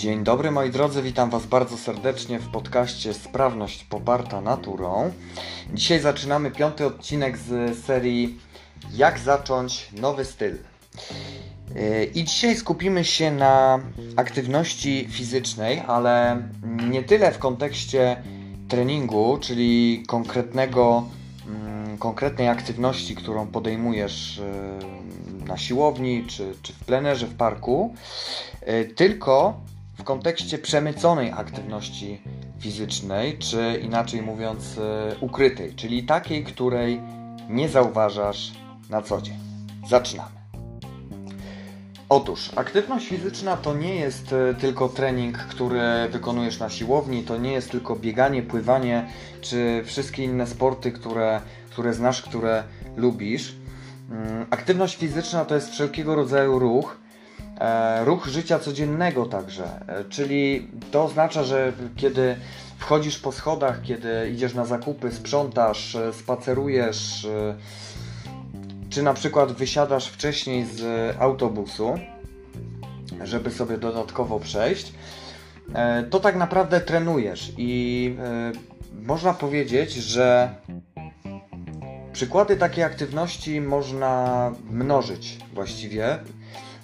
Dzień dobry moi drodzy, witam Was bardzo serdecznie w podcaście Sprawność poparta naturą. Dzisiaj zaczynamy piąty odcinek z serii Jak zacząć nowy styl. Yy, I dzisiaj skupimy się na aktywności fizycznej, ale nie tyle w kontekście treningu, czyli konkretnego, mm, konkretnej aktywności, którą podejmujesz yy, na siłowni czy, czy w plenerze w parku, yy, tylko w kontekście przemyconej aktywności fizycznej, czy inaczej mówiąc, e, ukrytej, czyli takiej, której nie zauważasz na co dzień. Zaczynamy. Otóż, aktywność fizyczna to nie jest e, tylko trening, który wykonujesz na siłowni, to nie jest tylko bieganie, pływanie, czy wszystkie inne sporty, które, które znasz, które lubisz. Mm, aktywność fizyczna to jest wszelkiego rodzaju ruch, ruch życia codziennego także, e, czyli to oznacza, że kiedy wchodzisz po schodach, kiedy idziesz na zakupy, sprzątasz, e, spacerujesz, czy na przykład wysiadasz wcześniej z autobusu, żeby sobie dodatkowo przejść, to tak naprawdę trenujesz. I można powiedzieć, że przykłady takiej aktywności można mnożyć właściwie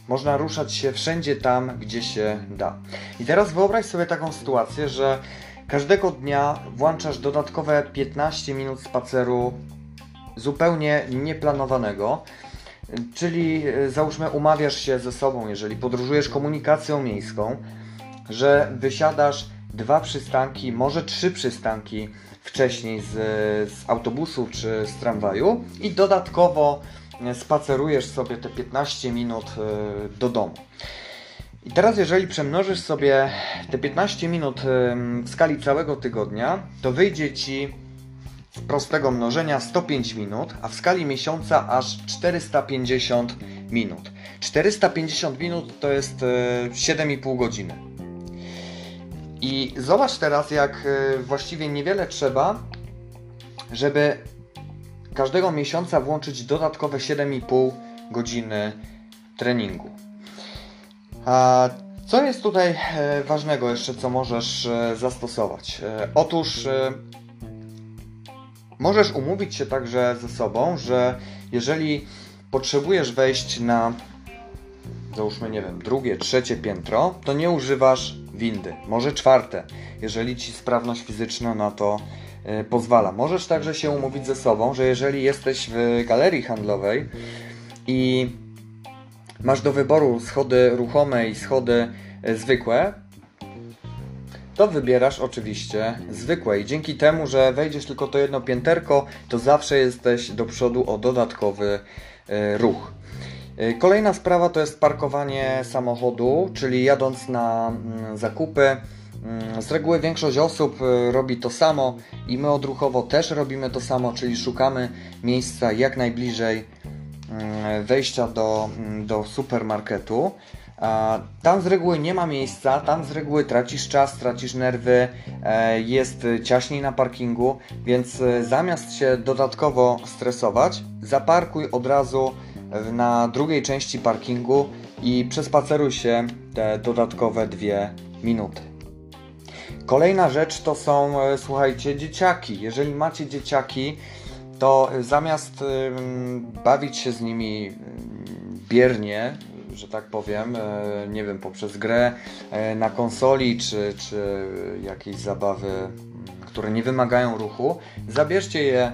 można ruszać się wszędzie tam, gdzie się da. I teraz wyobraź sobie taką sytuację, że każdego dnia włączasz dodatkowe 15 minut spaceru zupełnie nieplanowanego. Czyli e, załóżmy, umawiasz się ze sobą, jeżeli podróżujesz komunikacją miejską, że wysiadasz dwa przystanki, może trzy przystanki wcześniej z, z autobusu czy z tramwaju i dodatkowo spacerujesz sobie te 15 minut e, do domu. I teraz, jeżeli przemnożysz sobie te 15 minut e, w skali całego tygodnia, to wyjdzie ci z prostego mnożenia 105 minut, a w skali miesiąca aż 450 minut. 450 minut to jest 7,5 e, godziny. I zobacz teraz, jak właściwie niewiele trzeba, żeby każdego miesiąca włączyć dodatkowe 7,5 godziny treningu. A co jest tutaj e, ważnego jeszcze, co możesz e, zastosować? E, otóż możesz umówić się także ze sobą, że jeżeli potrzebujesz wejść na załóżmy, nie wiem, drugie, trzecie piętro, to nie używasz windy, może czwarte, jeżeli ci sprawność fizyczna na to pozwala. Możesz także się umówić ze sobą, że jeżeli jesteś w galerii handlowej i masz do wyboru schody ruchome i schody e, zwykłe, to wybierasz oczywiście zwykłe i dzięki temu, że wejdziesz tylko to jedno pięterko, to zawsze jesteś do przodu o dodatkowy e, ruch. Kolejna sprawa to jest parkowanie samochodu, czyli jadąc na mm, zakupy, z reguły większość osób y, robi to samo i my odruchowo też robimy to samo, czyli szukamy miejsca jak najbliżej mm, wejścia do, mm, do supermarketu. Tam z reguły nie ma miejsca, tam z reguły tracisz czas, tracisz nerwy, e, jest ciaśniej na parkingu, więc e, zamiast się dodatkowo stresować, zaparkuj od razu na drugiej części parkingu i przespaceruj się te dodatkowe dwie minuty. Kolejna rzecz to są, e, słuchajcie, dzieciaki. Jeżeli macie dzieciaki, to zamiast bawić się z nimi biernie, że tak powiem, e, nie wiem, poprzez grę e, na konsoli czy, czy jakieś zabawy, które nie wymagają ruchu, zabierzcie je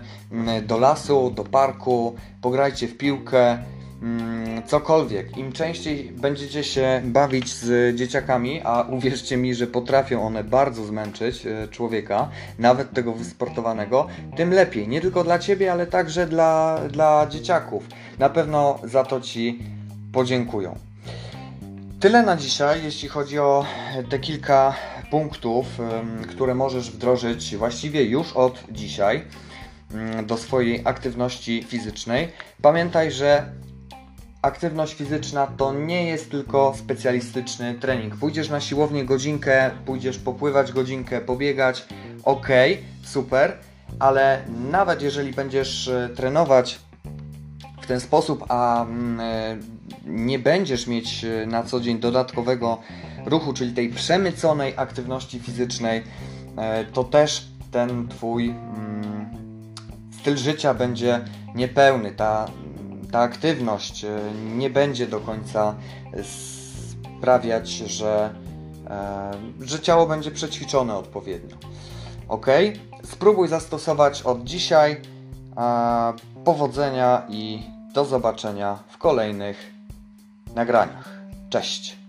do lasu, do parku, pograjcie w piłkę, cokolwiek. Im częściej będziecie się bawić z dzieciakami, a uwierzcie mi, że potrafią one bardzo zmęczyć e, człowieka, nawet tego wysportowanego, tym lepiej. Nie tylko dla ciebie, ale także dla, dla dzieciaków. Na pewno za to ci podziękują. Tyle na dzisiaj, jeśli chodzi o te kilka punktów, które możesz wdrożyć właściwie już od dzisiaj mm, do swojej aktywności fizycznej. Pamiętaj, że aktywność fizyczna to nie jest tylko specjalistyczny trening. Pójdziesz na siłownię godzinkę, pójdziesz popływać godzinkę, pobiegać, ok, super, ale nawet jeżeli będziesz e, trenować w ten sposób, a mm, e, nie będziesz mieć e, na co dzień dodatkowego ruchu, czyli tej przemyconej aktywności fizycznej, to też ten Twój mm, styl życia będzie niepełny. Ta, ta aktywność e, nie będzie do końca sprawiać, że, e, że ciało będzie przećwiczone odpowiednio. Ok? Spróbuj zastosować od dzisiaj. E, Powodzenia i do zobaczenia w kolejnych nagraniach. Cześć!